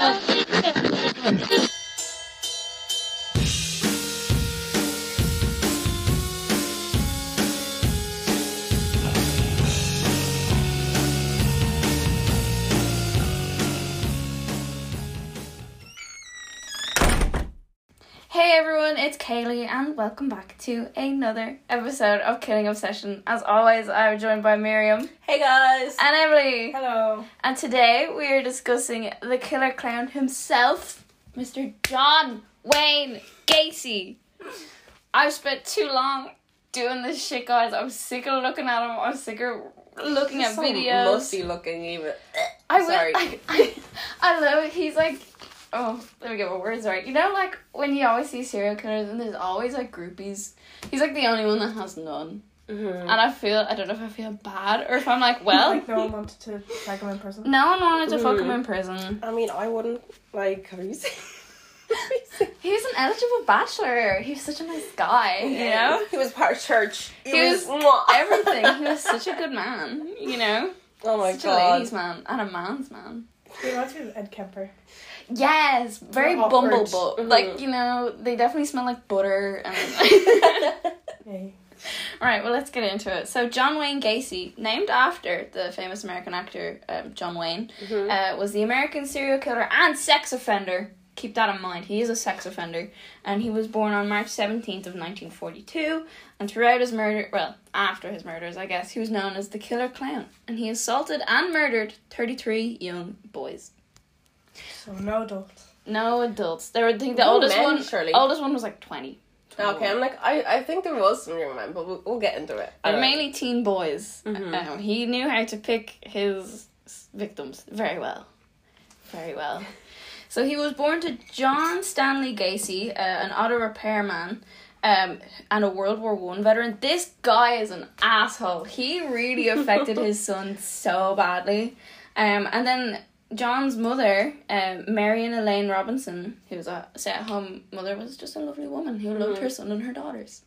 Thank you. Hey everyone, it's Kaylee and welcome back to another episode of Killing Obsession. As always, I'm joined by Miriam Hey guys. and Emily. Hello. And today we are discussing the killer clown himself, Mr. John Wayne Gacy. I've spent too long doing this shit, guys. I'm sick of looking at him. I'm sick of looking at So videos. musty looking even. I will- Sorry. I, I, I love it. He's like, oh, let me get my words right. You know, like when you always see serial killers and there's always like groupies. He's like the only one that has none. Mhm. And I feel, I don't know if I feel bad or if I'm like, well, like no one wanted to fuck him in prison. no one wanted to fuck him Mm. in prison. I mean, I wouldn't like. Have you seen? He was an eligible bachelor. He was such a nice guy, you know? he was part of church. He was mwah. Everything. He was such a good man, you know? Oh my such a god. ladies' man and a man's man. Reminds me of Ed Kemper. Yes, very They're awkward. bumble butt. Mhm. Like, you know, they definitely smell like butter and Hey. Alright, well let's get into it. So John Wayne Gacy, named after the famous American actor um, John Wayne, Mhm. uh, was the American serial killer and sex offender. Keep that in mind. He is a sex offender, and he was born on March seventeenth of nineteen forty two. And throughout his murder, well, after his murders, I guess he was known as the Killer Clown, and he assaulted and murdered thirty three young boys. So no adults. No adults. There were, I think the No oldest men, one. surely. Oldest one was like twenty. Okay, I'm like I. I think there was some young men, but we'll, we'll get into it. They're Alright. mainly teen boys. Mhm. Um, he knew how to pick his victims very well. Very well. So he was born to John Stanley Gacy, uh, an auto repairman, um, and a World War One veteran. This guy is an asshole. He really affected his son so badly. Um, and then John's mother, um, Marion Elaine Robinson, who was a stay-at-home mother, was just a lovely woman who loved Mhm. her son and her daughters.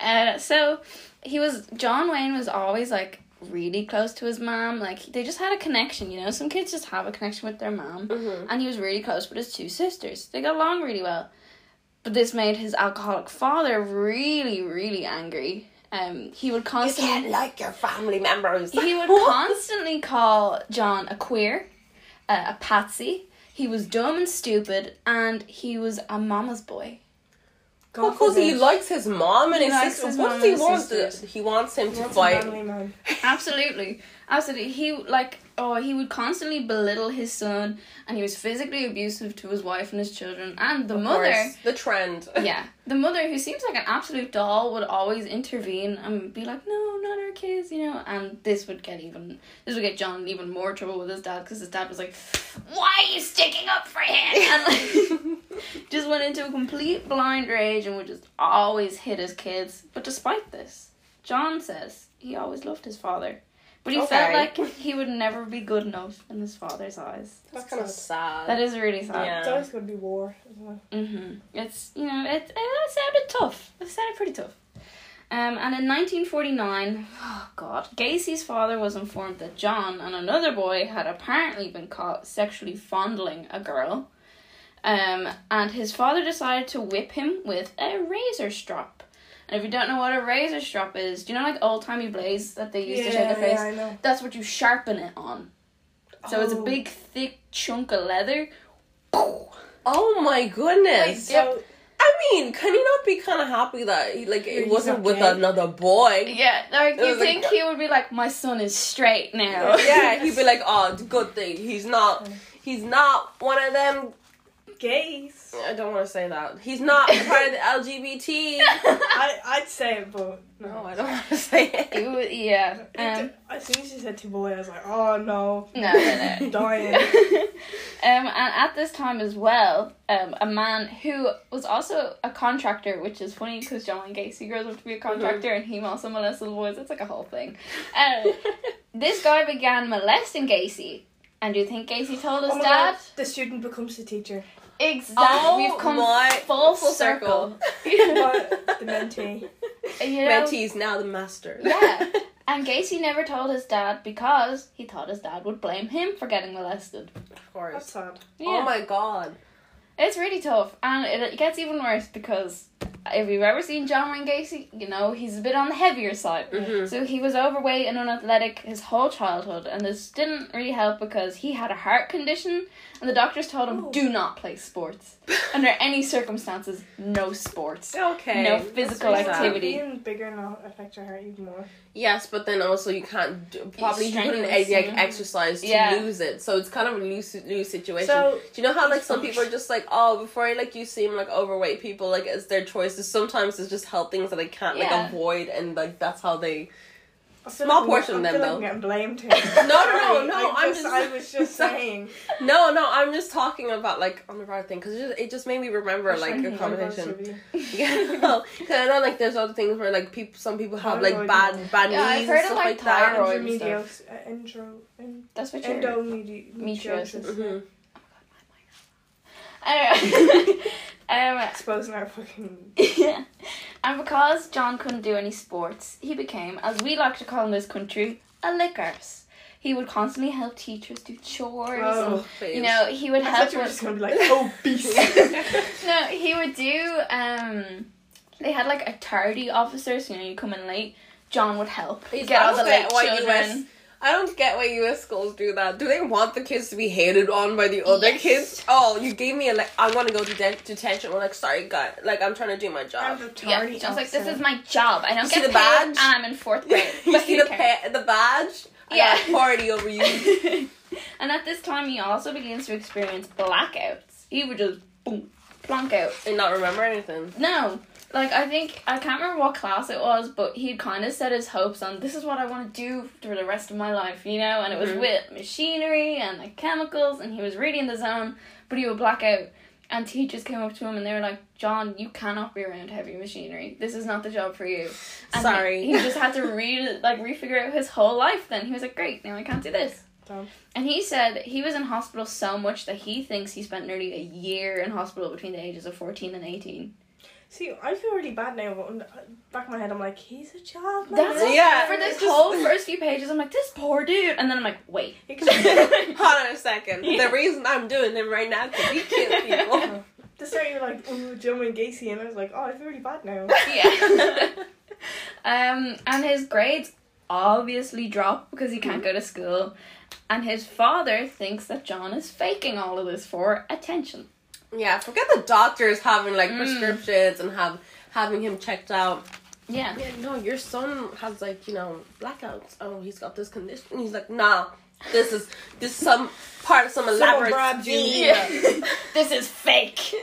Uh, so he was John Wayne was always like really close to his mom. Like they just had a connection, you know. Some kids just have a connection with their mom, Mhm. and he was really close with his two sisters. They got along really well, but this made his alcoholic father really, really angry. Um, he would You constantly can't like your family members. he would constantly call John a queer, uh, a patsy. He was dumb and stupid, and he was a mama's boy. God because he likes his mom and He his sister. his What does he and want? he wants him He to wants a fight. manly man. Absolutely, absolutely. He like oh he would constantly belittle his son, and he was physically abusive to his wife and his children, and the Of mother. course, the trend. Yeah, the mother who seems like an absolute doll would always intervene and be like, "No, not our kids," you know. And this would get even this would get John in even more trouble with his dad because his dad was like, "Why are you sticking up for him?" And like, just went into a complete blind rage and would just always hit his kids. But despite this, John says he always loved his father, but he felt like he would never be good enough in his father's eyes. That's kind of sad. That is really sad. Yeah. It's always going to be war as well. hmm It's you know it it sounded tough. It sounded pretty tough. Um, and in 1949, oh god, Gacy's father was informed that John and another boy had apparently been caught sexually fondling a girl. Um, and his father decided to whip him with a razor strap. And if you don't know what a razor strap is, do you know like old timey blades that they used to shave their face? yeah, I know. That's what you sharpen it on. So it's a Oh. big thick chunk of leather. Oh my goodness. So, I mean, can you not be kind of happy that he, like it He's wasn't with okay. another boy? Yeah, like you was like- think he would be like, my son is straight now. Yeah, he'd be like, "Oh, good thing he's not. He's not one of them." Gays. I don't want to say that. He's not part of the LGBT. I, I'd say it, but no. No, I don't want to say It it. would- yeah. It- Um, as soon as you said two boy, I was like, oh no. no, no, no. Dying. um, and at this time as well, um, a man who was also a contractor, which is funny because John Wayne Gacy grows up to be a contractor and he also molested little boys. It's like a whole thing. Uh, this guy began molesting Gacy. And do you think Gacy told his Oh my dad? God, the student becomes the teacher. Exactly. Oh We've come my full full circle. What? the mentee. you know? Mentee's now the master. Yeah. And Gacy never told his dad because he thought his dad would blame him for getting molested. Of course. That's course. sad. Yeah. Oh my god. It's really tough, and it, it gets even worse because if you've ever seen John Wayne Gacy, you know he's a bit on the heavier side. Mhm. So he was overweight and unathletic his whole childhood, and this didn't really help because he had a heart condition, and the doctors told him Oh. do not play sports under any circumstances. No sports. Okay. No physical activity. Being bigger now affect your heart even more. Yes, but then also you can't do, probably you couldn't like, exercise to Yeah. lose it, so it's kind of a lose lose situation. So do you know how like some people are just like, oh, before I like you seem like overweight people, like it's their choices. Sometimes it's just health things that they can't like avoid, and like that's how they. I Small like portion I'm, of I them, feel like though. I'm getting blamed here. No, no, Sorry, no, I I'm just, just- I was just saying. No, no, I'm just talking about like on the right thing because it just, it just made me remember I'm like trying a to conversation. positivity. Yeah, no, 'cause I know like there's other things where like people, some people have like Thyroid. bad, bad Yeah, I've knees heard and of, stuff like, like, that. thyroid. and Endometrios, uh, intro, en- That's what you're. endometriosis. Metriosis. Anyway, um, Exposing our fucking. yeah. And because John couldn't do any sports, he became, as we like to call in this country, a lickers. He would constantly help teachers do chores. Oh, and, you know, he would I help you were just gonna be like obese. no, he would do. Um, they had like a tardy officer, so you know you come in late. John would help Please, get all the late children. US I don't get why US schools do that. Do they want the kids to be hated on by the other Yes. kids? Oh, you gave me a like. I want to go to de- detention. I'm like, sorry, guy. Like, I'm trying to do my I'm job. the Yeah, tardy John's like, this is my job. I don't You get see the paid, badge? and I'm in fourth grade. you But see the pa- the badge? I Yeah. got a party over you. and at this time, he also begins to experience blackouts. He would just boom, plonk out. and not remember anything. No, like I think I can't remember what class it was, but he kind of set his hopes on this is what I want to do for the rest of my life, you know. And it was Mhm. with machinery and like chemicals, and he was really in the zone. But he would black out, and teachers came up to him and they were like, "John, you cannot be around heavy machinery. This is not the job for you." And Sorry. He, he just had to re like refigure out his whole life. Then he was like, "Great, now I can't do this." Dumb. And he said he was in hospital so much that he thinks he spent nearly a year in hospital between the ages of 14 and 18. See, I feel really bad now, but in the back of my head, I'm like, he's a child. man. That's Yeah, For this it's just- whole first few pages, I'm like, this poor dude. And then I'm like, wait. He could- Hold on a second. Yeah. The reason I'm doing it right now because he killed people. To start, you're like, oh, Joe and Gacy, and I was like, oh, I feel really bad now. yeah. um, and his grades obviously drop because he can't go to school. And his father thinks that John is faking all of this for attention. Yeah, forget the doctors having like Mm. prescriptions and have having him checked out. Yeah. Yeah, no, your son has like you know blackouts. Oh, he's got this condition. He's like, nah, this is this is some part of some elaborate you. this is fake.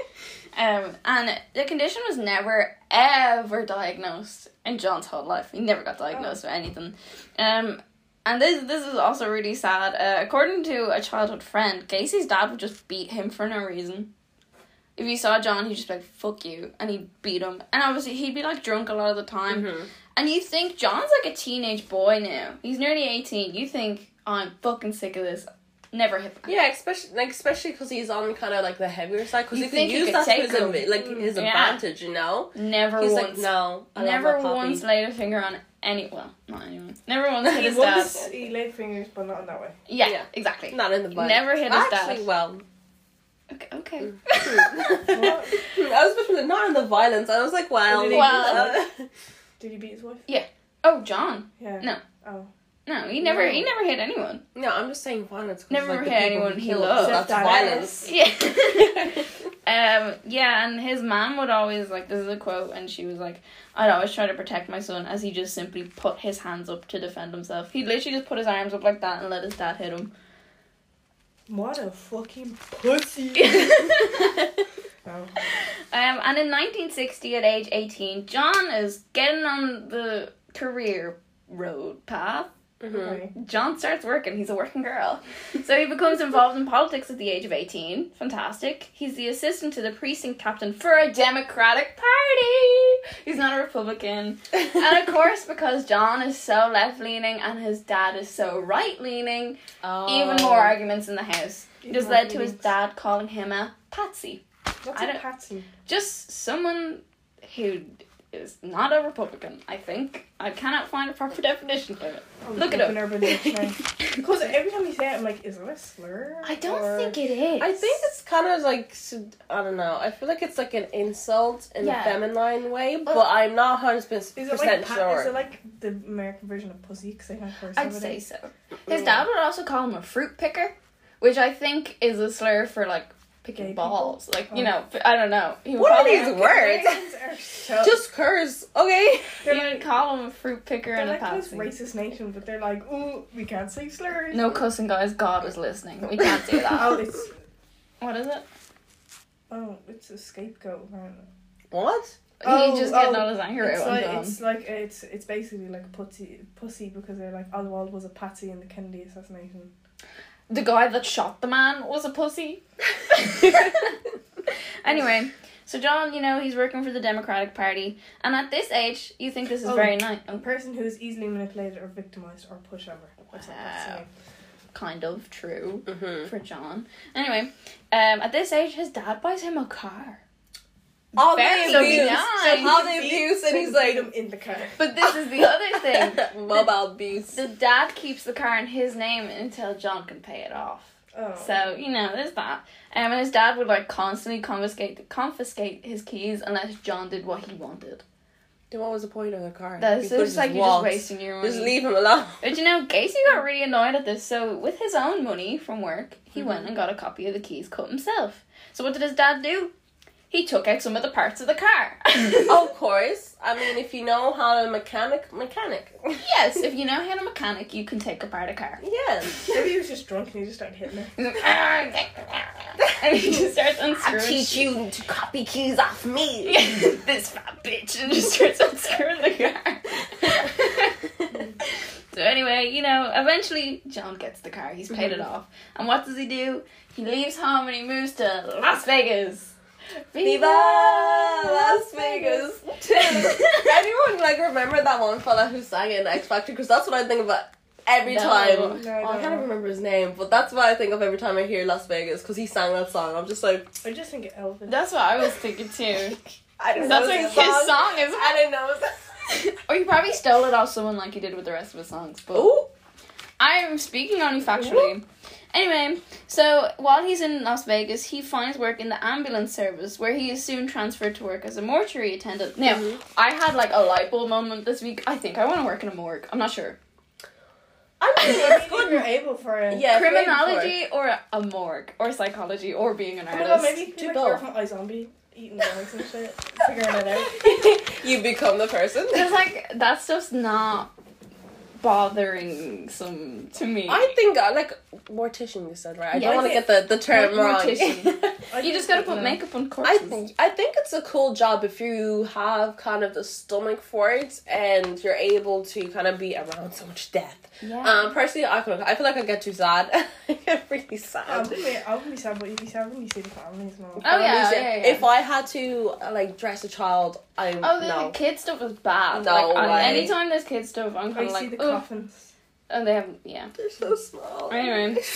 Um, and the condition was never ever diagnosed in John's whole life. He never got diagnosed with anything. Um, and this this is also really sad. Uh, according to a childhood friend, Gacy's dad would just beat him for no reason. If he saw John, he'd just be like "fuck you," and he'd beat him. And obviously, he'd be like drunk a lot of the time. Mhm. And you think John's like a teenage boy now. He's nearly eighteen. You think oh, I'm fucking sick of this. Never hit back. Yeah, especially like especially because he's on kind of like the heavier side because You he could think he use could that to take his him. adva- like his Yeah. advantage, you know. Never He's once. like, no, I Never my puppy." once laid a finger on any. Well, not anyone. Never once hit his dad. he laid fingers, but not in that way. Yeah, Yeah. exactly. Not in the butt. Never hit his Actually, dad. well, Okay. okay. What? I was between not in the violence. I was like, well, Did he Well. Did he beat his wife? Yeah. Oh, John. Yeah. No. Oh. No, he never. No. He never hit anyone. no, I'm just saying violence. Never like, hit anyone he killed, loved. That's Except violence. Yeah. um. Yeah, and his mom would always like. This is a quote, and she was like, "I'd always try to protect my son as he just simply put his hands up to defend himself. He'd literally just put his arms up like that and let his dad hit him." What a fucking pussy. Oh. Um, and in 1960, at age 18, John is getting on the career road path. Mhm. Okay. John starts working. He's a working girl. So he becomes involved in politics at the age of 18. Fantastic. He's the assistant to the precinct captain for a Democratic Party. He's not a Republican. And of course, because John is so left leaning and his dad is so right leaning, even Oh. more arguments in the house. It has led to his dad calling him a patsy. What's I a patsy? Just someone who is not a Republican. I think I cannot find a proper definition for it. I'm Look it looking up. Urban Because every time you say it, I'm like, is it a slur? I don't Or- think it is. I think it's kind of like I don't know. I feel like it's like an insult in Yeah. a feminine way, oh. but Well- I'm not hundred Is it like pa- sure. is it like the American version of pussy? Because they have curse I'd over say there. so. His dad would also call him a fruit picker, which I think is a slur for like picking Gay people? balls. Like you Oh. know, I don't know. He What are these words? Are so Just curse, okay? He would call him a fruit picker they're and a like this patsy. racist nation, but they're like, ooh, we can't say slurs. No cussing, guys. God is listening. We can't say that. Oh, that. it's What is it? oh, it's a scapegoat. apparently. What? Oh, He's just getting oh, all his anger It's out like John. it's like it's it's basically like pussy pussy because they're like Oswald was a patsy in the Kennedy assassination. The guy that shot the man was a pussy. anyway, so John, you know, he's working for the Democratic Party, and at this age, you think this is Oh. very nice. A person who is easily manipulated or victimized or pushover. That's what Wow. saying. Kind of true Mm-hmm. for John. Anyway, um, at this age, his dad buys him a car. All Very the abuse. nice. So how he they abuse, and he's like him in the car. But this is the other thing. mobile abuse. The dad keeps the car in his name until John can pay it off. Oh. So you know, there's that. Um, and his dad would like constantly confiscate confiscate his keys unless John did what he wanted. Then what was the point of the car? That's You could it's like you're walk. just wasting your money. Just leave him alone. But you know, Gacy got really annoyed at this. So with his own money from work, he Mm-hmm. went and got a copy of the keys cut himself. So what did his dad do? He took out some of the parts of the car. of course. I mean, if you know how to mechanic, mechanic. yes, if you know how to mechanic, you can take apart a car. Yeah. Maybe he was just drunk and he just started hitting it. And he just starts unscrewing. I teach you to copy keys off me. this fat bitch and just starts unscrewing the car. so anyway, you know, eventually John gets the car. He's paid it mm-hmm. off. And what does he do? He leaves home and he moves to Las Vegas. Viva Las Vegas. Anyone like remember that one fella who sang in X Factor? Because that's what I think about every No. time. No, I Oh, I can't remember his name, but that's what I think of every time I hear Las Vegas because he sang that song. I'm just like, I just think of Elvis. That's what I was thinking too. I don't That's know what his his song. song is. I didn't know. his- Or he probably stole it off someone like he did with the rest of his songs. But Ooh. I'm speaking only factually. Anyway, so while he's in Las Vegas, he finds work in the ambulance service, where he is soon transferred to work as a mortuary attendant. Now, Mhm. I had like a light bulb moment this week. I think I want to work in a morgue. I'm not sure. I mean, I it's mean, if you're able for it. Yeah, if for it. Criminology or a morgue or psychology or being an Oh artist. god, maybe Do do like both. you're from eating dogs and shit, figuring it out. you become the person. Because like that stuff's not bothering some to me. I think uh, like mortician. You said right. I Yeah, don't want to get the the term Mor- wrong. you just gotta put makeup on corpses. I think I think it's a cool job if you have kind of the stomach for it and you're able to kind of be around so much death. Yeah. Um, personally, I could I feel like I get too sad. I get really I sad. wouldn't be, I wouldn't be sad, but you'd be sad when you see the families and. Oh, yeah, Families, yeah, yeah. If I had to uh, like dress a child, I Oh, the, no. the kid stuff is bad. No like, way. Anytime there's kid stuff, I'm I kind of see like, the oh, coffins. Oh, they have, yeah. They're so small. Anyway.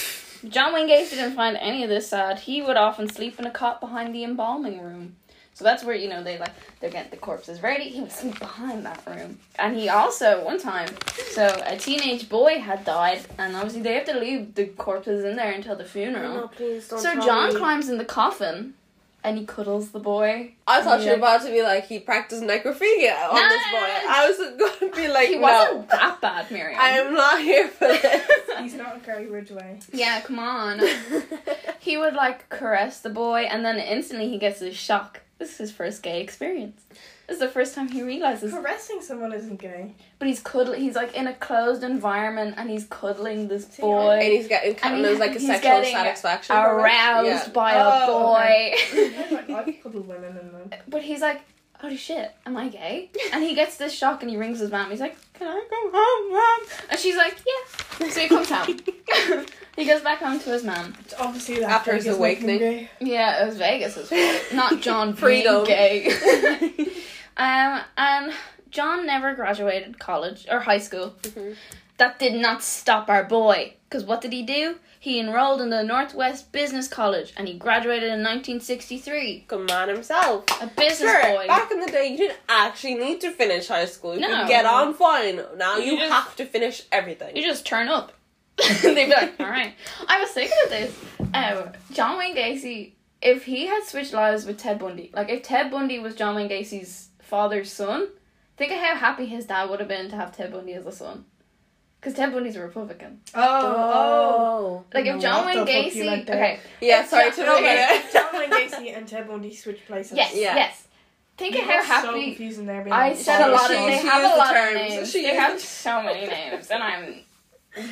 John Wayne Gacy didn't find any of this sad. He would often sleep in a cot behind the embalming room. So that's where, you know, they like, they're getting the corpses ready. He would sleep behind that room. And he also, one time, so a teenage boy had died, and obviously they have to leave the corpses in there until the funeral. No, please don't. so John me. climbs in the coffin, and he cuddles the boy. I thought you Yeah. were about to be like he practiced necrophilia on No, this boy. no, no. I was going to be like, he no, wasn't that bad, Miriam. I am not here for this. He's not Gary Ridgway. Yeah, come on. he would like caress the boy, and then instantly he gets this shock. This is his first gay experience. This is the first time he realizes. Caressing someone isn't gay. But he's cuddling. He's like in a closed environment, and he's cuddling this See, and boy, he's getting kind And of he- like a he's sexual getting satisfaction. from it. aroused Yeah. by a Oh, boy. I like I've cuddled women and but he's like, "Holy shit, am I gay?" And he gets this shock, and he rings his mom. He's like, "Can I go home, mom?" And she's like, "Yeah." So he comes home. he goes back home to his mom. It's obviously that After his Vegas making awakening. Yeah, it was Vegas's fault, not John Freedom. being gay. Um, and John never graduated college or high school. Mhm. that did not stop our boy. Because what did he do? He enrolled in the Northwest Business College and he graduated in 1963. Good man himself. A business Sure, boy. back in the day, you didn't actually need to finish high school. You No. could get on fine. Now You you, just- have to finish everything. You just turn up. They'd be like, all right. I was thinking of this. Um, John Wayne Gacy, if he had switched lives with Ted Bundy, like if Ted Bundy was John Wayne Gacy's father's son, think of how happy his dad would have been to have Ted Bundy as a son. Because Ted Bundy's a Republican. Oh, oh. Like No, if mm. John what Wayne the fuck you Gacy, meant there? okay, Yeah, sorry John- to okay. okay. John Wayne Gacy and Ted Bundy switch places. yes, Yeah. yes. Think You of how were so happy. confusing there. being I like, said a lot of. she- They have a used the lot of names. She They used have so many names, and I'm,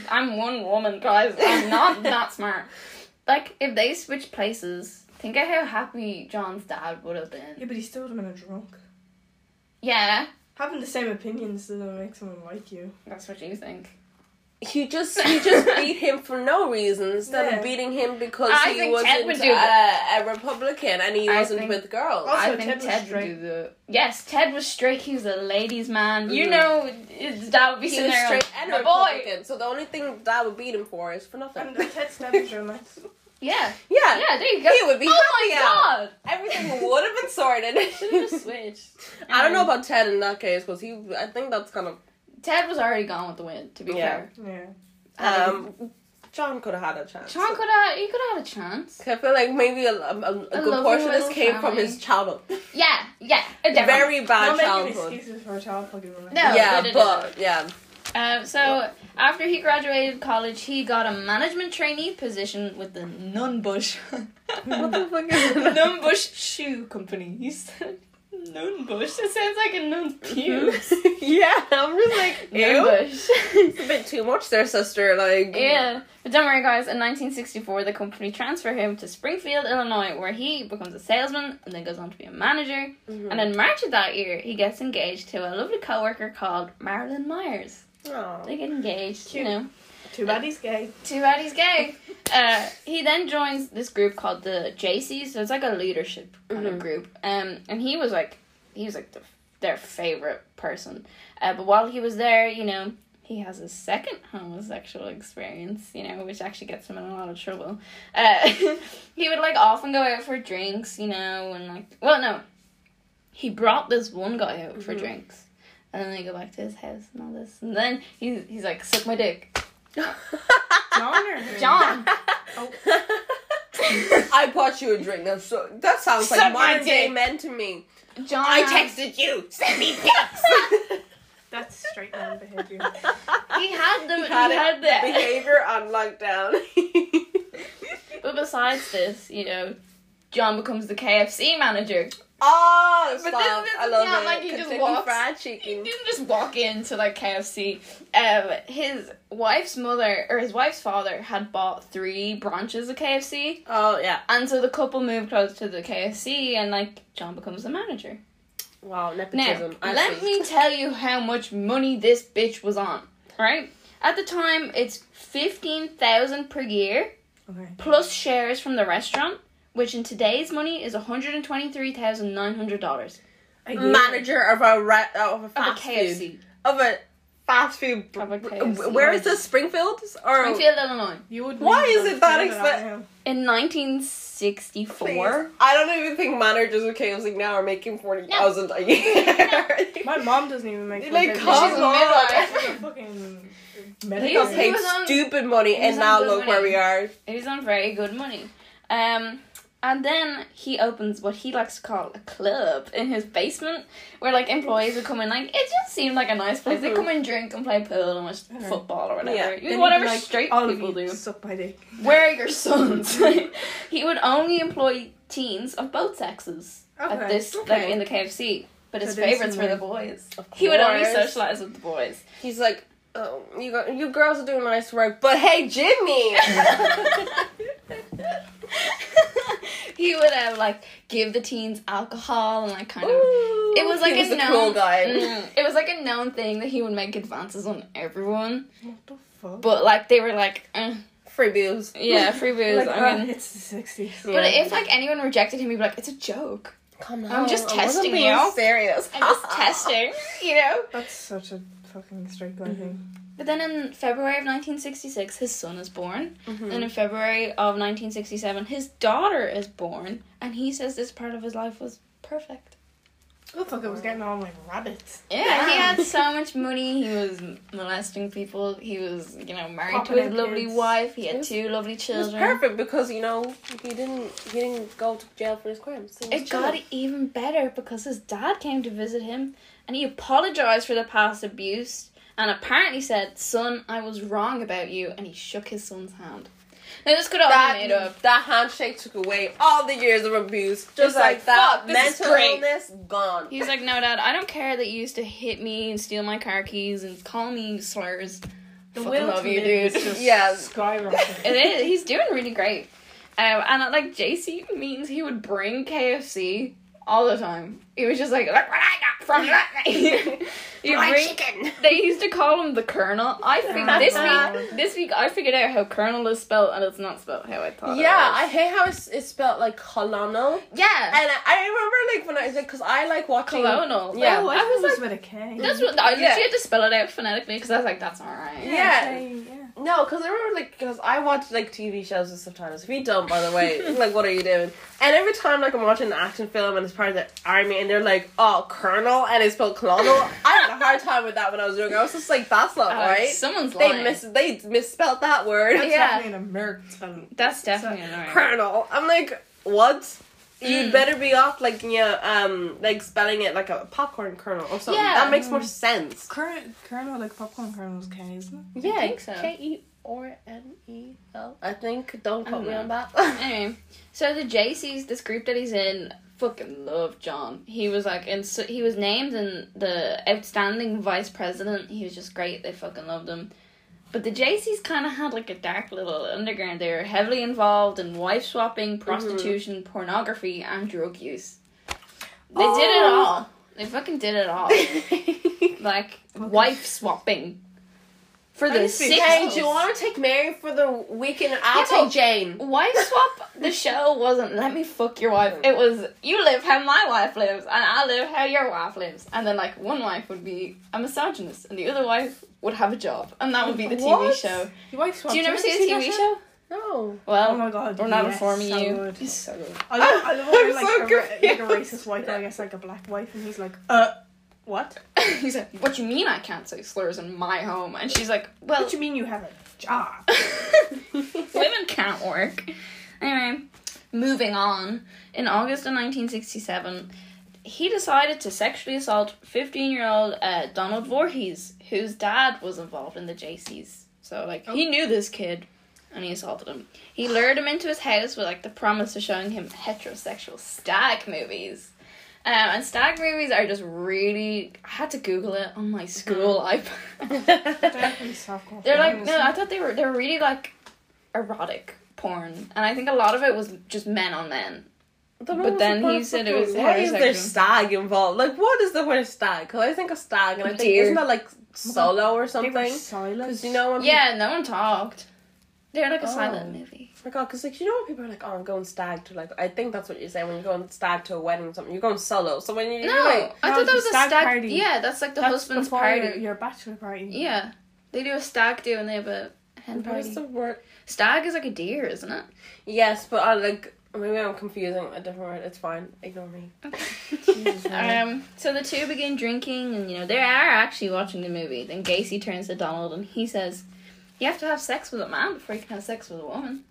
I'm one woman, guys. I'm not that smart. Like if they switched places, think of how happy John's dad would have been. Yeah, but he still would have been a drunk. Yeah, Having the same opinions doesn't make someone like you. that's what you think. You just you just beat him for no reason instead Yeah. of beating him because I he think Ted would wasn't do a, a Republican and he I wasn't think- with girls. Also, I think Ted was Ted would do the. Yes, Ted was straight. He was a ladies' man. You Mhm. know, that would be he sitting was straight and "My a boy. Republican, so the only thing that would beat him for is for nothing. And Ted Stabby's real nice. Yeah, yeah, yeah. There you go. he would be oh happy my out. god! Everything would have been sorted. Should have just switched. I don't know about Ted in that case because he. I think that's kind of Ted was already gone with the wind. To be Yeah. fair, Yeah. um. John could have had a chance. John could have. He could have had a chance. I feel like maybe a, a, a, a A good portion of this little came from his childhood. Yeah, yeah. Definitely. Very bad Not making childhood. excuses for a child. No. yeah, but yeah. Uh, so after he graduated college, he got a management trainee position with the Nunn-Bush. What the fuck is that? Nunn-Bush Shoe Company. He said Nunn-Bush. It sounds like a nun pubes. yeah, I'm just like. Nunn-Bush. It's a bit too much there, sister. Like, yeah. But don't worry, guys. In 1964, the company transferred him to Springfield, Illinois, where he becomes a salesman and then goes on to be a manager. Mhm. And in March of that year, he gets engaged to a lovely coworker called Marilyn Myers. Aw. They get engaged, you Cute. know. Too bad he's gay. Two bad he's gay. uh, he then joins this group called the Jaycees. So it's like a leadership kind Mhm. of group. Um, and he was like, he was like the, their favorite person. Uh, but while he was there, you know, he has a second homosexual experience, you know, which actually gets him in a lot of trouble. Uh, he would like often go out for drinks, you know, and like, well, no, he brought this one guy out for Mhm. drinks. And then they go back to his house and all this. And then he's, he's like, suck my dick. John or? John. Oh. I bought you a drink. That's so, that sounds Suck like my modern day dick. men to me. John. I texted you. Send me pics. That's straight man behavior. He had the. He He had had, the. behavior on lockdown. But besides this, you know, John becomes the KFC manager. Oh, But stop! this- this I love not it. like he just walks- Fried He didn't just walk into like KFC. Um, his wife's mother or his wife's father had bought three branches of KFC, Oh yeah. and so the couple moved close to the KFC, and like John becomes the manager. Wow, nepotism. I let me tell you how much money this bitch was on. Right at the time, it's fifteen thousand per year. Okay. plus shares from the restaurant, which in today's money is one hundred and twenty three thousand nine hundred dollars. manager of a re- of a Of a fast food of a fast food. Of a KFC. Where is this? Springfield or Springfield, Illinois, You would Why is it that field of expen- now. in 1964. Please. I don't even think managers of KFC now are making forty thousand a year. My mom doesn't even make Like, fucking- come She's a on. midwife. She's a fucking They medical. got paid was on- stupid money, and now good look where we are. He's on very good money. Um, and then he opens what he likes to call a club in his basement, where like employees would come in. Like it just seemed like a nice place. They come uh-huh. and drink and play pool and watch Okay. football or whatever. Yeah. You- he'd whatever like, straight all people do. Suck my dick. Where are your sons? he would only employ teens of both sexes at this, okay. like in the KFC. But his So favorites were the boys. He would only socialize with the boys. He's like, oh, you go, you girls are doing nice work, but hey, Jimmy. he would have like give the teens alcohol and like kind of. Ooh, It was like was a known, cool guy. Mm, it was like a known thing that he would make advances on everyone, What the fuck? but like they were like, eh, Free booze. yeah, free booze. like, I ah, mean, it's the sixties. but if like anyone rejected him, he'd be like, "It's a joke. Come on, I'm just I testing you. Serious. I'm just testing," you know. That's such a fucking straight guy thing. But then in February of 1966, his son is born. Mm-hmm. And in February of 1967, his daughter is born. And he says this part of his life was perfect. I thought I was getting all my rabbits. Yeah, he had so much money. He was molesting people. He was, you know, married Popping to his lovely kids. wife. He had was- two lovely It was children. perfect because you know he didn't he didn't go to jail for his crimes. He was It got even better because his dad came to visit him and he apologized for the past abuse and apparently said, Son, I was wrong about you. And he shook his son's hand. Now, this could all that be made up. that handshake took away all the years of abuse. Just like, like, that, fuck, this is mental great. illness gone. He's like, No, dad, I don't care that you used to hit me and steal my car keys and call me slurs. The Fucking will love to you, dude. is just Yeah. skyrocketing. It is. He's doing really great. Um, and uh, like JC means he would bring KFC all the time. He was just like, look what I got from that. He'd bring- chicken. They used to call him the Colonel. I figured this week. This week I figured out how Colonel is spelled, and it's not spelled how I thought. Yeah, I it was. hate how it's, it's spelled like colonel. yeah. And I, I remember like when I was like, because I like watching. Colonel. Yeah. Oh, I, I was was like- with a K. That's what I Yeah. literally had to spell it out phonetically because I was like, that's not right. Yeah. Yeah. No, because I remember like because I watch like TV shows with subtitles. If you don't, by the way, like what are you doing? And every time like I'm watching an action film and it's part of the army and they're like, oh, colonel, and it's spelled colonel. I had a hard time with that when I was younger. I was just like, that's not Uh, right. Someone's They lying. miss they misspelled that word. That's Yeah. definitely an American spelling. That's definitely annoying. Colonel. I'm like, what? You'd Mm. better be off like yeah, um, like spelling it like a popcorn kernel or something. Yeah. That makes more sense. Kernel, kernel like popcorn kernel is K, isn't it? I think so. K E or N E L. I think. Don't I quote me on that. Anyway, so the Jaycees, this group that he's in, fucking love John. He was like, in, so he was named in the outstanding vice president. He was just great. They fucking loved him. But the Jaycees kind of had like a dark little underground. They were heavily involved in wife swapping, mm-hmm. prostitution, pornography, and drug use. They did it Oh. all. They fucking did it all. like wife swapping for the used to be- six. Hey, do you want to take Mary for the weekend? I'll Yeah, take Jane. Wife swap, the show wasn't let me fuck your wife. It was you live how my wife lives, and I live how your wife lives. And then, like, one wife would be a misogynist, and the other wife would have a job, and that would be the TV What? show. Your wife Do you never see a TV show? No. Well, Oh my god. we're not yes, informing so you. Good. It's so good. I love, I love when, like, so a, like a racist white guy gets like a black wife and he's like, uh, what? He's like, "What do you mean I can't say slurs in my home?" And she's like, "Well, What do you mean you have a job? Women can't work. Anyway, moving on. In August of 1967, he decided to sexually assault 15 year old uh, Donald Voorhees, whose dad was involved in the Jaycees. So, like, he knew this kid and he assaulted him. He lured him into his house with, like, the promise of showing him heterosexual stag movies. Um, and stag movies are just really. I had to Google it on my school iPad. Definitely softcore. They're like no, I thought they were they were really like erotic porn, and I think a lot of it was just men on men. But then he said it was Why is there stag involved? Like, what is the word stag? Because I think of stag, and I think Deer. isn't that like Oh solo or something? silent. Because you know when Yeah, no one talked. They're like a Oh. silent movie. Oh my god, because like you know when people are like, oh, I'm going stag to like, I think that's what you say when you're going stag to a wedding or something. You're going solo. So when you No, you're like, I no, thought that was a a stag stag party. Yeah, that's like the That's husband's party. Your, your bachelor party. Yeah, they do a stag do and they have a hen what's party. the word? Stag is like a deer, isn't it? Yes, but I like maybe I'm confusing a different word. It's fine. Ignore me. Jesus, man. Um, so the two begin drinking, and you know they are actually watching the movie. Then Gacy turns to Donald and he says, "You have to have sex with a man before you can have sex with a woman."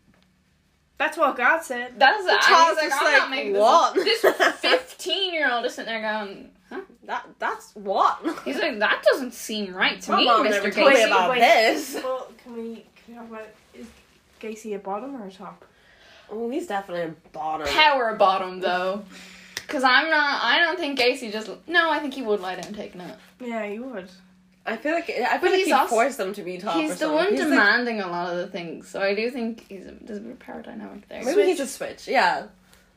That's what God said. That's Charles I was is I'm like, not making "What?" This, fifteen-year-old is sitting there going, "Huh?" That that's what. He's like, "That doesn't seem right to My me, mom Mr. never told me Gacy." about wait. this. Well, can we, can we talk about is Gacy a bottom or a top? Oh, he's definitely a bottom. Power bottom though, because I'm not. I don't think Gacy just. No, I think he would lie down and take it. Yeah, you would. I feel like I But feel like he's he also- forced them to be top. or He's the one He's like- demanding a lot of the things, so I do think he's a, there's a bit of power dynamic there. maybe he's a switch. Yeah.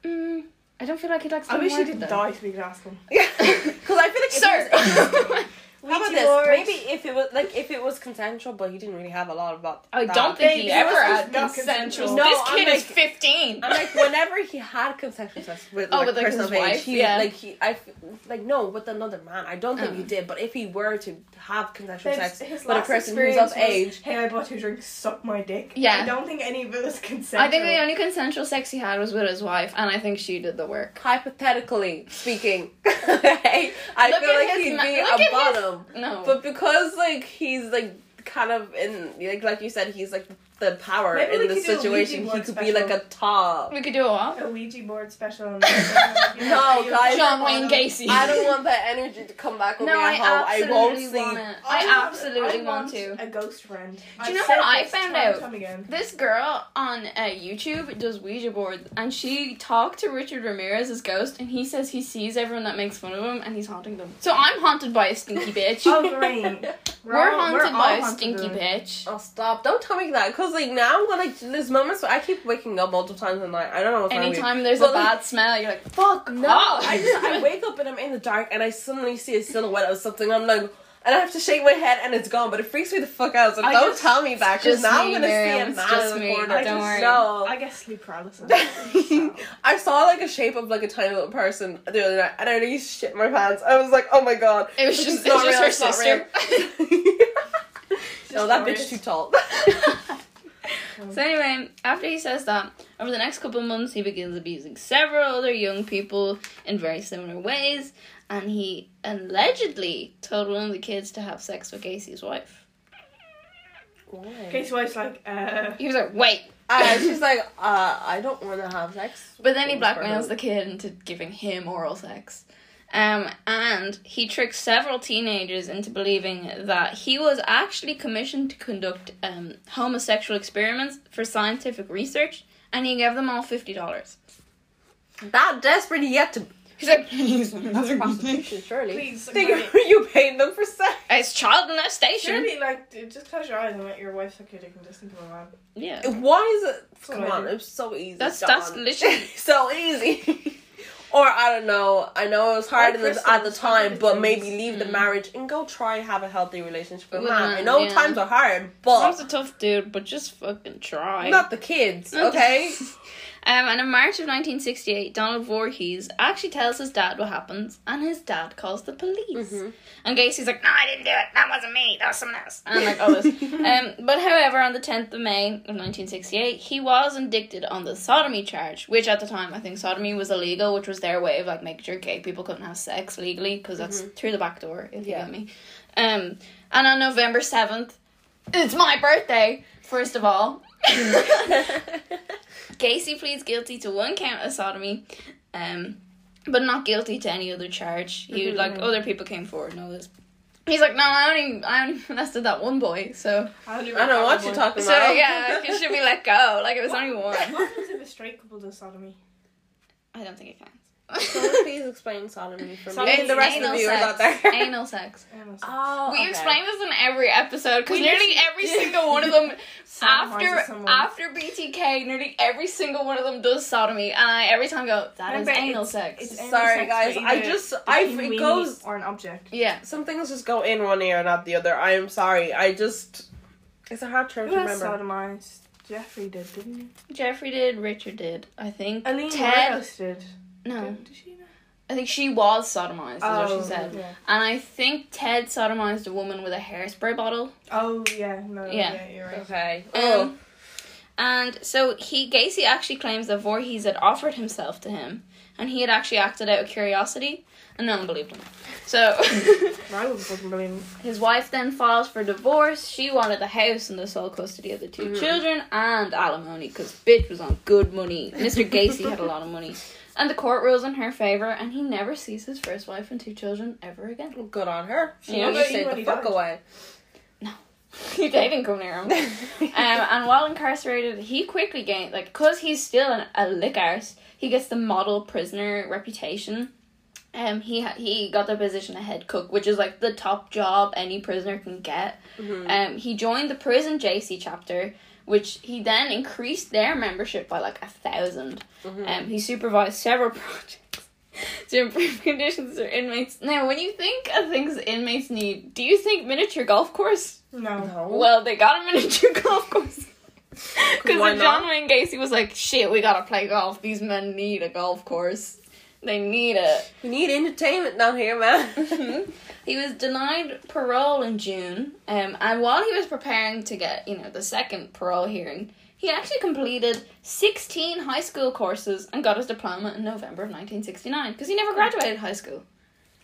Mm, I don't feel like he likes. I wish he didn't though. die so we could ask him. Because I feel like if Sir. he was- How about this? board. Maybe if it was like if it was consensual, but he didn't really have a lot about. I that. don't think he ever had consensual. consensual. No, this I'm kid is like- fifteen. I'm like whenever he had consensual sex with Oh, like, with, like, person his of age, wife? he Yeah. like he I f- like no with another man. I don't think he Oh. did, but if he were to have consensual His, sex his with a person who's of age, Hey, I bought two drinks. Suck my dick. Yeah. I don't think any of it was consensual. I think the only consensual sex he had was with his wife, and I think she did the work. hypothetically speaking, I Look feel like he'd ma- be look at a his- No, But because like he's like kind of in like like you said, he's like the power Maybe in the could do a situation. He board could be like a top. we could do a what? a Ouija board special. On No, guys. John Wayne Gacy. I don't want that energy to come back with No, me I at home. I absolutely won't want it. I absolutely want to. A ghost friend. Do you know I've what I found time out? time again. This girl on uh, YouTube does Ouija boards, and she talked to Richard Ramirez's ghost, and he says he sees everyone that makes fun of him, and he's haunting them. So I'm haunted by a stinky bitch. Oh, great. We're, all- haunted all by a haunted stinky by it. bitch. Oh stop! Don't tell me that, cause like now I'm gonna. There's moments where I keep waking up multiple times in the night. I don't know what's wrong with. Anytime there's But, a like, bad smell, you're like, fuck No, off. I just I wake up and I'm in the dark and I suddenly see a silhouette of something. I'm like, and I have to shake my head and it's gone. But it freaks me the fuck out. So I don't just- tell me that because just now me, I'm gonna Miriam, see a it's man just in the me. corner. Don't worry. No. I get sleep paralysis. I saw like a shape of like a tiny little person the other night, and I really shit my pants. I was like, "Oh my god!" It was just, it's it was not just real, her it's not sister. real. no, that glorious. bitch too tall. So anyway, after he says that, over the next couple of months, he begins abusing several other young people in very similar ways, and he allegedly told one of the kids to have sex with Gacy's wife. Gacy wife's like, uh, He was like, "Wait," uh, she's like, uh, "I don't want to have sex." but then he blackmails the kid into giving him oral sex. Um, and he tricked several teenagers into believing that he was actually commissioned to conduct um, homosexual experiments for scientific research, and he gave them all fifty dollars. that desperate yet to He's like, "He's another prostitution, surely. please. Think like, you paying them for sex? It's child molestation. Surely, like, d- just close your eyes and let your wife suck your dick and just think of a man. Yeah. Why is it? what Come on, it's so easy. That's- John. that's literally- so easy. Or I don't know. I know it was hard in the, at the time, but maybe leave the Mm. marriage and go try have a healthy relationship with With man. a I man, know yeah. times are hard, but but a tough dude, but just fucking try. not the kids. Okay. um, and in March of 1968, Donald Voorhees actually tells his dad what happens, and his dad calls the police. Mhm. And Gacy's like, "No, I didn't do it. That wasn't me. That was someone else." And like, "Oh, this." um, but however, on the 10th of May of 1968, he was indicted on the sodomy charge, which at the time I think sodomy was illegal, which was their way of like making sure gay people couldn't have sex legally because that's through the back door. If Yeah. you get me. Um, and on November 7th, it's my birthday. First of all. Gacy pleads guilty to one count of sodomy, um, but not guilty to any other charge. He Mhm. like other people came forward and all this. He's like, no, I only I only molested that one boy, so I don't, I don't know what you're talking so about. So yeah, he should be let go. Like it was only one. What happens if a straight couple does sodomy? I don't think it counts. So please explain sodomy for me and the rest of the viewers sex. out there. Anal sex. Anal sex. Oh, We okay. explain this in every episode because nearly literally every did. single one of them after after BTK, nearly every single one of them does sodomy, and I every time go that is Remember, anal it's- sex. it's anal Sorry, sex, guys. I just I it goes. or an object. yeah. Some things just go in one ear and out the other. I am sorry. I just it's a hard term to else remember. sodomized? Jeffrey did, didn't he? Jeffrey did, Richard did. I think Aline Ted. Morales did. No, Did, did she? I think she was sodomized. Is what Oh, she said. Yeah. And I think Ted sodomized a woman with a hairspray bottle. Oh yeah, no, Yeah. yeah, you're right. Okay. Oh. Um, and so he Gacy actually claims that Voorhees had offered himself to him, and he had actually acted out of curiosity, and no one believed him. So I wouldn't fucking believe him. his wife then files for divorce. She wanted the house and the sole custody of the 2 Mhm. children and alimony because bitch was on good money. Mr. Gacy had a lot of money. And the court rules in her favor, and he never sees his first wife and two children ever again. Good on her. She Yeah. yeah, stayed the fuck died. away. they didn't come near him. Um, and while incarcerated, he quickly gained like because he's still an, a lick arse, he gets the model prisoner reputation. Um, he ha- he got the position of head cook, which is like the top job any prisoner can get. Mhm. Um, he joined the prison Jaycee chapter, which he then increased their membership by like a thousand. Mhm. Um, he supervised several projects. to improve conditions for inmates. Now, when you think of things inmates need, do you think miniature golf course? No. No. Well, they got a miniature golf course. Because John? Wayne Gacy was like, shit, we gotta play golf. These men need a golf course. They need it. we need entertainment down here, man. he was denied parole in June, um, and while he was preparing to get, you know, the second parole hearing, he actually completed 16 high school courses and got his diploma in November of 1969 because he never graduated high school.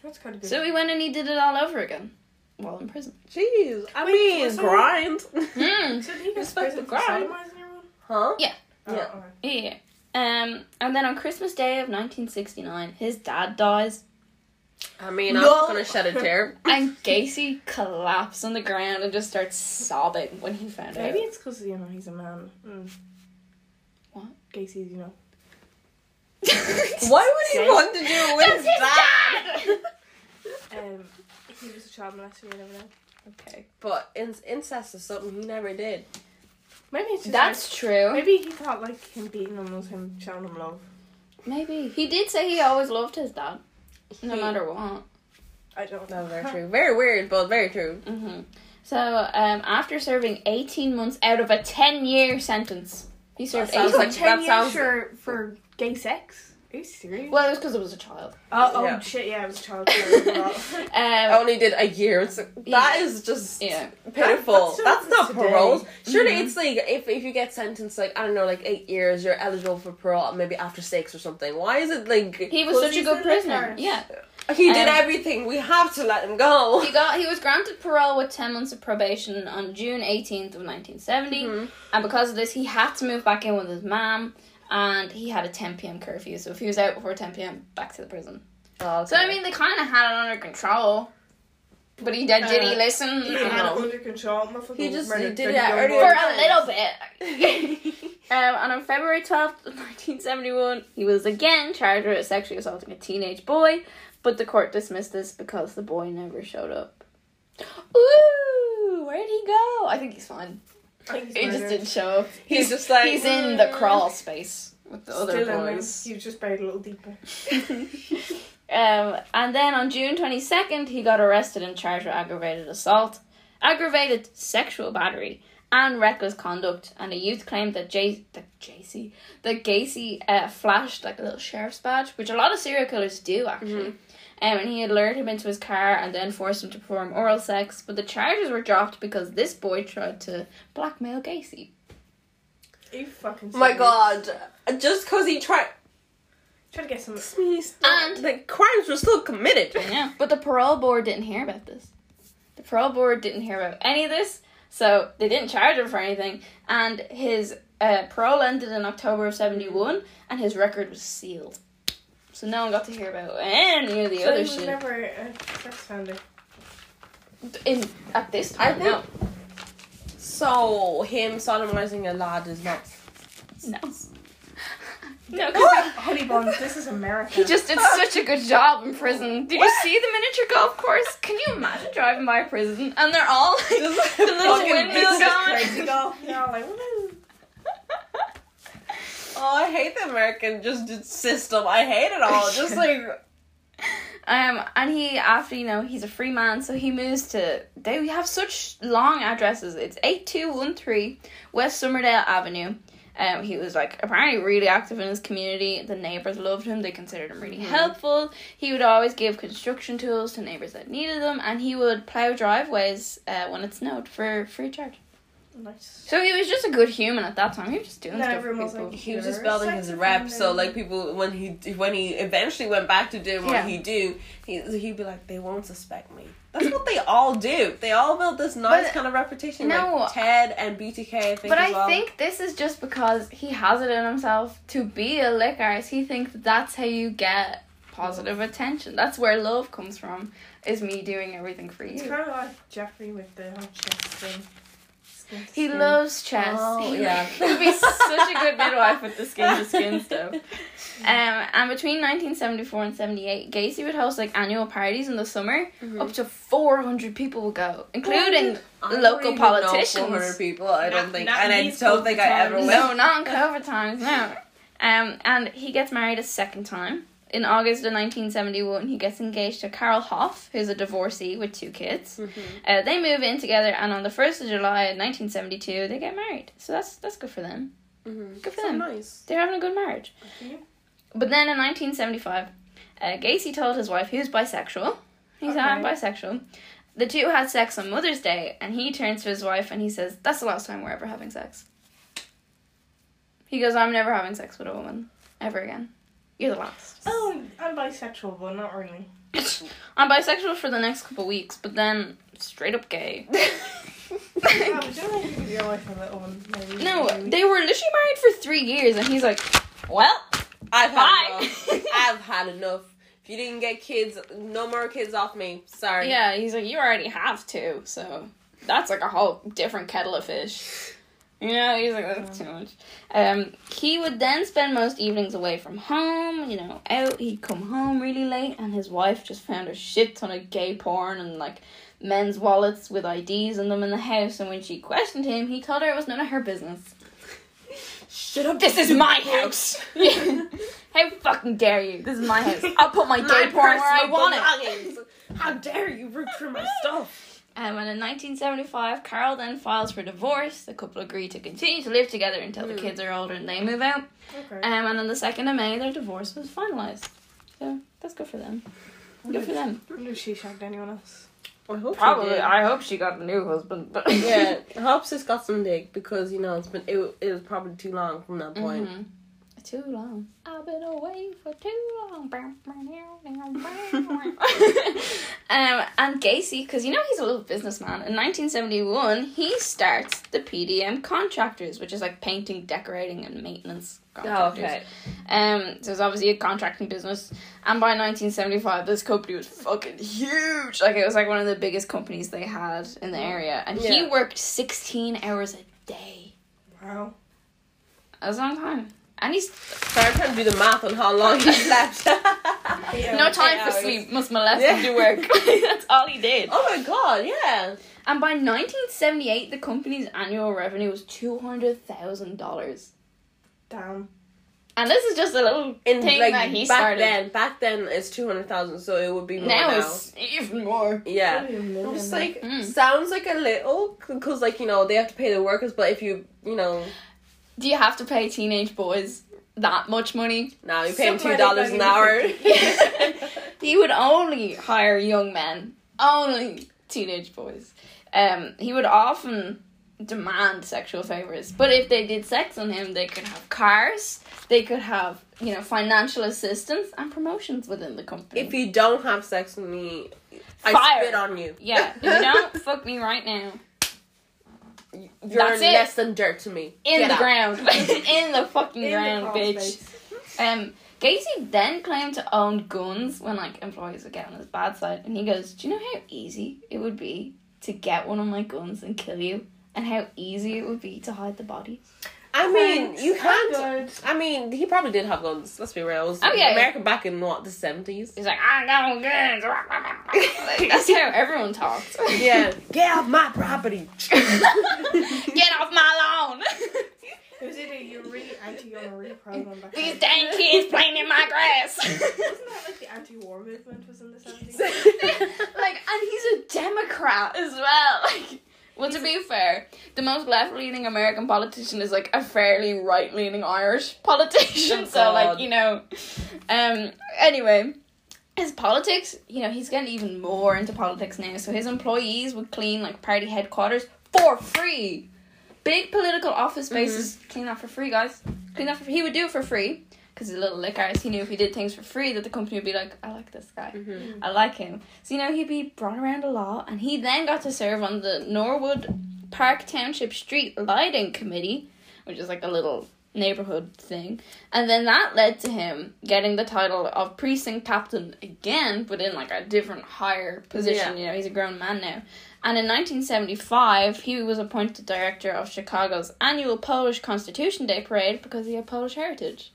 That's kind of good. So he went and he did it all over again while in prison. Jeez, I Wait, mean, so- grind. Hmm. so he get Respect prison the for grind. Huh? Yeah. Oh, Yeah. okay. Yeah. Um, and then on Christmas Day of 1969, his dad dies, I mean, I'm No. not gonna shed a tear. and Gacy collapsed on the ground and just starts sobbing when he found Maybe out. Maybe it's because you know he's a man. Mm. What? Gacy's, you know. Why would he Jay- want to do it with That's his his dad? dad. Um, he was a child molester. You never know. Okay, but in- incest is something he never did. Maybe it's just That's like, true. maybe he thought like him beating him was him showing him love. Maybe he did say he always loved his dad, no He- matter what. I don't know. Very true. Very weird, but very true. hmm So, um, after serving 18 months out of a 10 year sentence, he served That sounds 18 like- ten that years for for gay sex. Are you serious? Well, it was because it was a child. oh, oh Yeah. shit! Yeah, it was a child porn. I Um, only did a year. So Yeah. that is just yeah. pitiful. That- that's, that's not today. parole. Surely Mhm. it's like if if you get sentenced like I don't know like eight years, you're eligible for parole maybe after six or something. Why is it like He was Was such a good still prisoner. Yeah. he did Um, everything? We have to let him go. He got he was granted parole with 10 months of probation on June 18th of 1970. Mhm. And because of this, he had to move back in with his mom. And he had a 10 p.m. curfew. So if he was out before 10 p.m., back to the prison. Oh, So, I mean, they kind of had it under control. But he did, did he Uh, listen? he had it under control. Motherfucker He just- he did 30 it. For boys. a little bit. Um, and on February 12th, 1971, he was again charged with sexually assaulting a teenage boy, but the court dismissed this because the boy never showed up. Ooh, where'd he go? I think he's fine. He's He just didn't show up. He's just like He's in the crawl space with the other boys. He was just buried a little deeper. um, and then on June 22nd, he got arrested and charged with aggravated assault, aggravated sexual battery, and reckless conduct. And the youth claimed that J- that JC, that Gacy uh, flashed like a little sheriff's badge, which a lot of serial killers do actually. Um, and he had lured him into his car and then forced him to perform oral sex, but the charges were dropped because this boy tried to blackmail Gacy. You fucking Oh my god! Just because he tried, Try to get some. And- the crimes were still committed. Yeah, but the parole board didn't hear about this. The parole board didn't hear about any of this, so they didn't charge him for anything. And his uh, parole ended in October of '71, and his record was sealed. So no one got to hear about any of the So other shit. never a sex offender. In at this I time, think- no, So him sodomizing a lad is not. no, no, because Honey buns, this is America. he just did such a good job in prison. Did you see the miniature golf course? Can you imagine driving by a prison and they're all like the little fucking windmill going? crazy golf. Yeah, like woo. Oh, I hate the American just system. I hate it all. Just like Um, and he after you know he's a free man, so he moves to. They have such long addresses. It's eight two one three West Summerdale Avenue. Um, he was like apparently really active in his community. The neighbors loved him. They considered him really helpful. He would always give construction tools to neighbors that needed them, and he would plow driveways uh, when it snowed for free charge. Nice. So he was just a good human at that time. He was just doing And stuff everyone was like, he was just building his rep. So like people when he when he eventually went back to doing what Yeah. he do, he he'd be like, they won't suspect me. That's what they all do. They all build this nice But- kind of reputation. no. like Ted and BTK. I think But as I well. think this is just because he has it in himself to be a lick artist. He thinks that that's how you get positive attention. That's where love comes from. Is me doing everything for It's you. kind of like Jeffrey with the hot chest thing. Skin He skin. loves chess. Oh, he yeah. would be such a good midwife with the skin to skin stuff. Um, and between 1974 and 78, Gacy would host like annual parties in the summer. Mhm. Up to 400 people would go, including I local even politicians. 400 people. I don't Not- think, not and I these don't think I ever will. No, not in COVID times, no. Um, and he gets married a second time in August of 1971, he gets engaged to Carol Hoff, who's a divorcee with two kids. Mm-hmm. Uh, they move in together, and on the 1st of July of 1972, they get married. So that's that's good for them. Mm-hmm. Good for so them. nice. They're having a good marriage. But then in 1975, uh, Gacy told his wife he was bisexual. He said, I'm bisexual. The two had sex on Mother's Day, and he turns to his wife and he says, That's the last time we're ever having sex. He goes, I'm never having sex with a woman ever again. You're the last. Oh, I'm bisexual, but not really. I'm bisexual for the next couple weeks, but then straight up gay. Yeah, but don't think with your wife and little one, maybe. no, maybe. they were literally married for three years, and he's like, Well, I've had Bye. enough. I've had enough. If you didn't get kids, no more kids off me. Sorry. Yeah, he's like, you already have two, so that's like a whole different kettle of fish. You know, he's like, that's too much. Um, he would then spend most evenings away from home, you know, out. He'd come home really late, and his wife just found a shit ton of gay porn and like men's wallets with IDs in them in the house. And when she questioned him, he told her it was none of her business. Shut up. This is my house. How fucking dare you? This is my house. I'll put my gay porn where I want it. How dare you root through my stuff? And in 1975, Carol then files for divorce. The couple agree to continue to live together until the Hmm. kids are older and they move out. Okay. Um, and on the 2nd of May, their divorce was finalised. So that's good for them. Good for them. I wonder if she shagged anyone else. I hope she Probably. did. I hope she got a new husband. But yeah, I hope sis got some dick because you know it's been it, it was probably too long from that point. Mhm. Too long. I've been away for too long. um, and Gacy, because you know he's a little businessman. In 1971, he starts the PDM Contractors, which is like painting, decorating, and maintenance Oh, okay. Um, so it's obviously a contracting business. And by 1975, this company was fucking huge. Like it was like one of the biggest companies they had in the area, and he worked 16 hours a day. Wow. That was a long time. And he's Sorry, I'm trying to do the math on how long he slept. Yeah, no time for hours. sleep. Must molest Yeah. him do work. That's all he did. oh my god, yeah. And by 1978, the company's annual revenue was two hundred thousand dollars. Damn. And this is just a little In thing like that he back started. then, back then it's two hundred thousand, so it would be more now, now. it's even more. Yeah. Probably a I'm just like Mm. sounds like a little because like you know they have to pay the workers, but if you you know Do you have to pay teenage boys that much money? now you pay them two dollars an hour. he would only hire young men, only teenage boys. Um, he would often demand sexual favors, but if they did sex on him, they could have cars, they could have you know financial assistance and promotions within the company. if you don't have sex with me, I Fire. spit on you. yeah, if you don't fuck me right now You're That's it. less than dirt to me. in Get the out. ground, in the fucking In ground, crawl bitch. space. Um, Gacy then claimed to own guns when like employees would get on his bad side, and he goes, "Do you know how easy it would be to get one of my guns and kill you, and how easy it would be to hide the body?" I mean, Thanks. you I'm can't. I mean, he probably did have guns. Let's be real. It was Oh, yeah. America back in what the seventies. He's like, "I got guns." Like, that's how everyone talks. Yeah, get off my property. get off my lawn. It was either you're really anti gun or really pro gun back These dang kids playing in my grass. Wasn't that like the anti war movement was in the 70s? like, and he's a Democrat as well. Like, well, to be fair, the most left-leaning American politician is like a fairly right-leaning Irish politician. Oh, so, like, you know, um. Anyway, his politics, you know, he's getting even more into politics now. So his employees would clean like party headquarters for free. Big political office spaces, clean that for free, guys. Clean that for free. He would do it for free because he's a little lick artist. He knew if he did things for free, that the company would be like, "I like this guy." Mhm. I like him. So, you know, he'd be brought around a lot, and he then got to serve on the Norwood Park Township Street Lighting Committee, which is like a little neighborhood thing. And then that led to him getting the title of precinct captain again, but in like a different higher position. Yeah. You know, he's a grown man now. And in 1975, he was appointed director of Chicago's annual Polish Constitution Day parade because he had Polish heritage.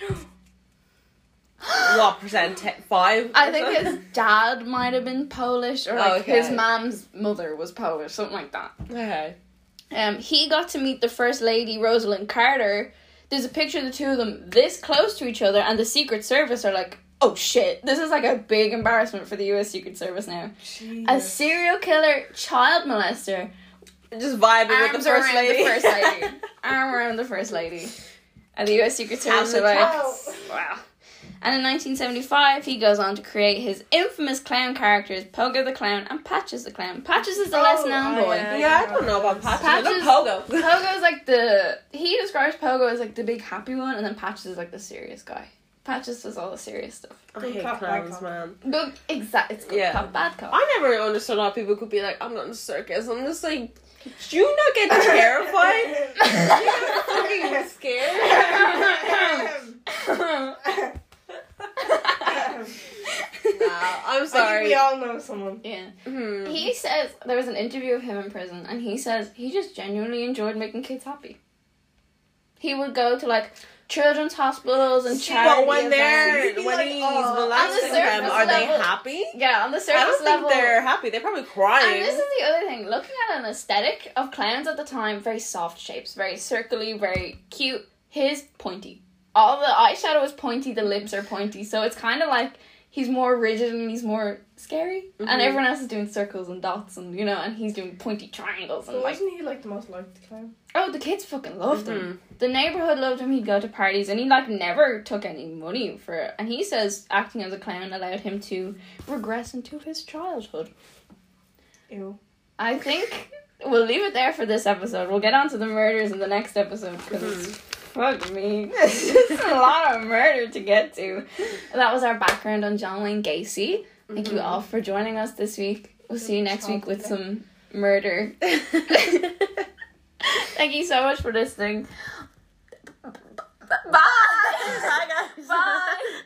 what percent? Five. I think his dad might have been Polish, or Oh, like okay. his mom's mother was Polish, something like that. Okay. Um, he got to meet the first lady, Rosalynn Carter. There's a picture of the two of them this close to each other, and the Secret Service are like oh shit, this is like a big embarrassment for the US Secret Service now. A serial killer, child molester, Just vibing with the first around lady. the first lady. Arm around the first lady. And the US Secret Service And are the like, cats. wow. And in 1975, he goes on to create his infamous clown characters, Pogo the Clown and Patches the Clown. Patches is the Oh, less known oh, boy. yeah. yeah, I don't know about Patches. Patches- Pogo. Pogo's like the he describes Pogo as like the big happy one, and then Patches is like the serious guy. Patches does all the serious stuff. I Good hate cop, clowns, man. Good, exact. It's good Yeah. cop, bad cop. I never understood how people could be like, I'm not in a circus. I'm just like, do you not get terrified? you not fucking scared? Nah, I'm I think sorry. we all know someone. yeah. Hmm. He says there was an interview of him in prison, and he says he just genuinely enjoyed making kids happy. He would go to like children's hospitals and charity But when they're when like, he's "Oh." molesting the them, surface are they happy? yeah, on the surface I don't level. think they're happy. They're probably crying. And this is the other thing. Looking at an aesthetic of clowns at the time, very soft shapes, very circly, very cute. His pointy. All the eyeshadow is pointy. The lips are pointy. So it's kind of like he's more rigid and he's more scary. Mhm. And everyone else is doing circles and dots and you know, and he's doing pointy triangles and So like. wasn't he like the most liked clown? Oh, the kids fucking loved him. Mhm. The neighborhood loved him. He'd go to parties and he like never took any money for it. And he says acting as a clown allowed him to regress into his childhood. Ew. I think we'll leave it there for this episode. We'll get on to the murders in the next episode because fuck me, it's a lot of murder to get to. That was our background on John Wayne Gacy. Thank you mm-hmm. all for joining us this week. We'll see you next week with some murder. Thank you so much for listening. Bye. Bye, guys. Bye.